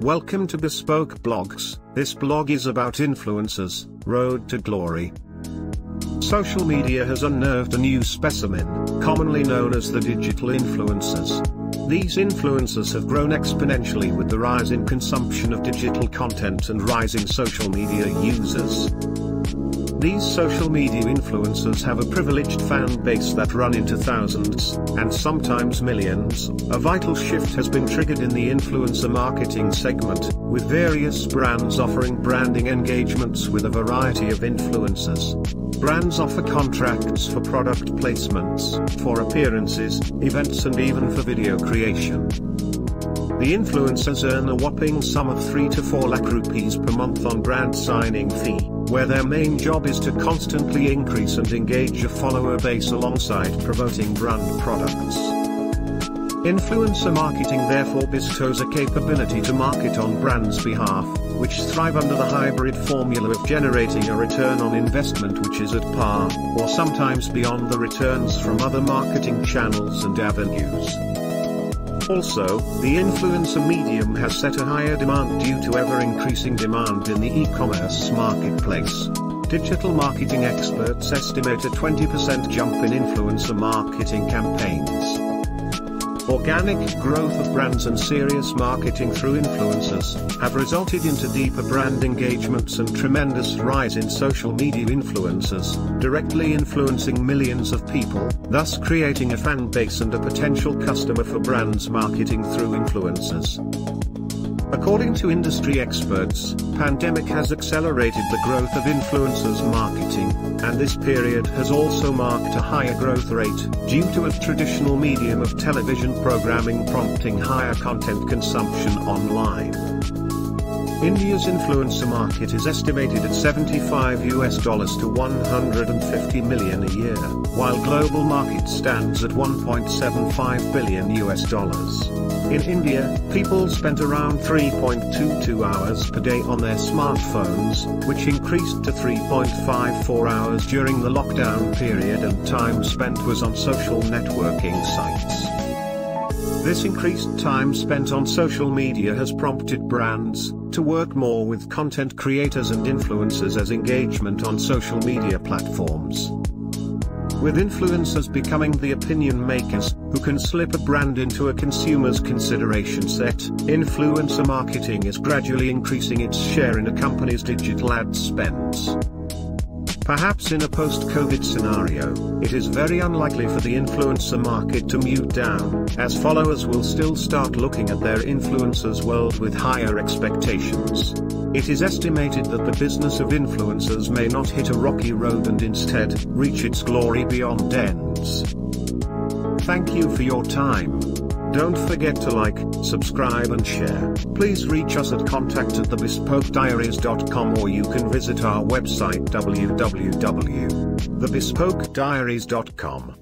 Welcome to Bespoke Blogs. This blog is about influencers, road to glory. Social media has unnerved a new specimen, commonly known as the digital influencers. These influencers have grown exponentially with the rise in consumption of digital content and rising social media users. These social media influencers have a privileged fan base that run into thousands, and sometimes millions. A vital shift has been triggered in the influencer marketing segment, with various brands offering branding engagements with a variety of influencers. Brands offer contracts for product placements, for appearances, events and even for video creation. The influencers earn a whopping sum of 3 to 4 lakh rupees per month on brand signing fee where their main job is to constantly increase and engage a follower base alongside promoting brand products. Influencer marketing therefore bestows a capability to market on brands' behalf, which thrive under the hybrid formula of generating a return on investment which is at par, or sometimes beyond the returns from other marketing channels and avenues. Also, the influencer medium has set a higher demand due to ever increasing demand in the e-commerce marketplace. Digital marketing experts estimate a 20% jump in influencer marketing campaigns. Organic growth of brands and serious marketing through influencers have resulted into deeper brand engagements and tremendous rise in social media influencers, directly influencing millions of people, thus creating a fan base and a potential customer for brands marketing through influencers. According to industry experts, pandemic has accelerated the growth of influencers marketing, and this period has also marked a higher growth rate, due to a traditional medium of television programming prompting higher content consumption online. India's influencer market is estimated at 75 US dollars to 150 million a year, while global market stands at 1.75 billion US dollars. In India, people spent around 3.22 hours per day on their smartphones, which increased to 3.54 hours during the lockdown period and time spent was on social networking sites. This increased time spent on social media has prompted brands to work more with content creators and influencers as engagement on social media platforms. With influencers becoming the opinion makers, who can slip a brand into a consumer's consideration set, influencer marketing is gradually increasing its share in a company's digital ad spends. Perhaps in a post-COVID scenario, it is very unlikely for the influencer market to mute down, as followers will still start looking at their influencers world with higher expectations. It is estimated that the business of influencers may not hit a rocky road and instead, reach its glory beyond ends. Thank you for your time. Don't forget to like, subscribe and share. Please reach us at contact at thebespokediaries.com or you can visit our website www.thebespokediaries.com.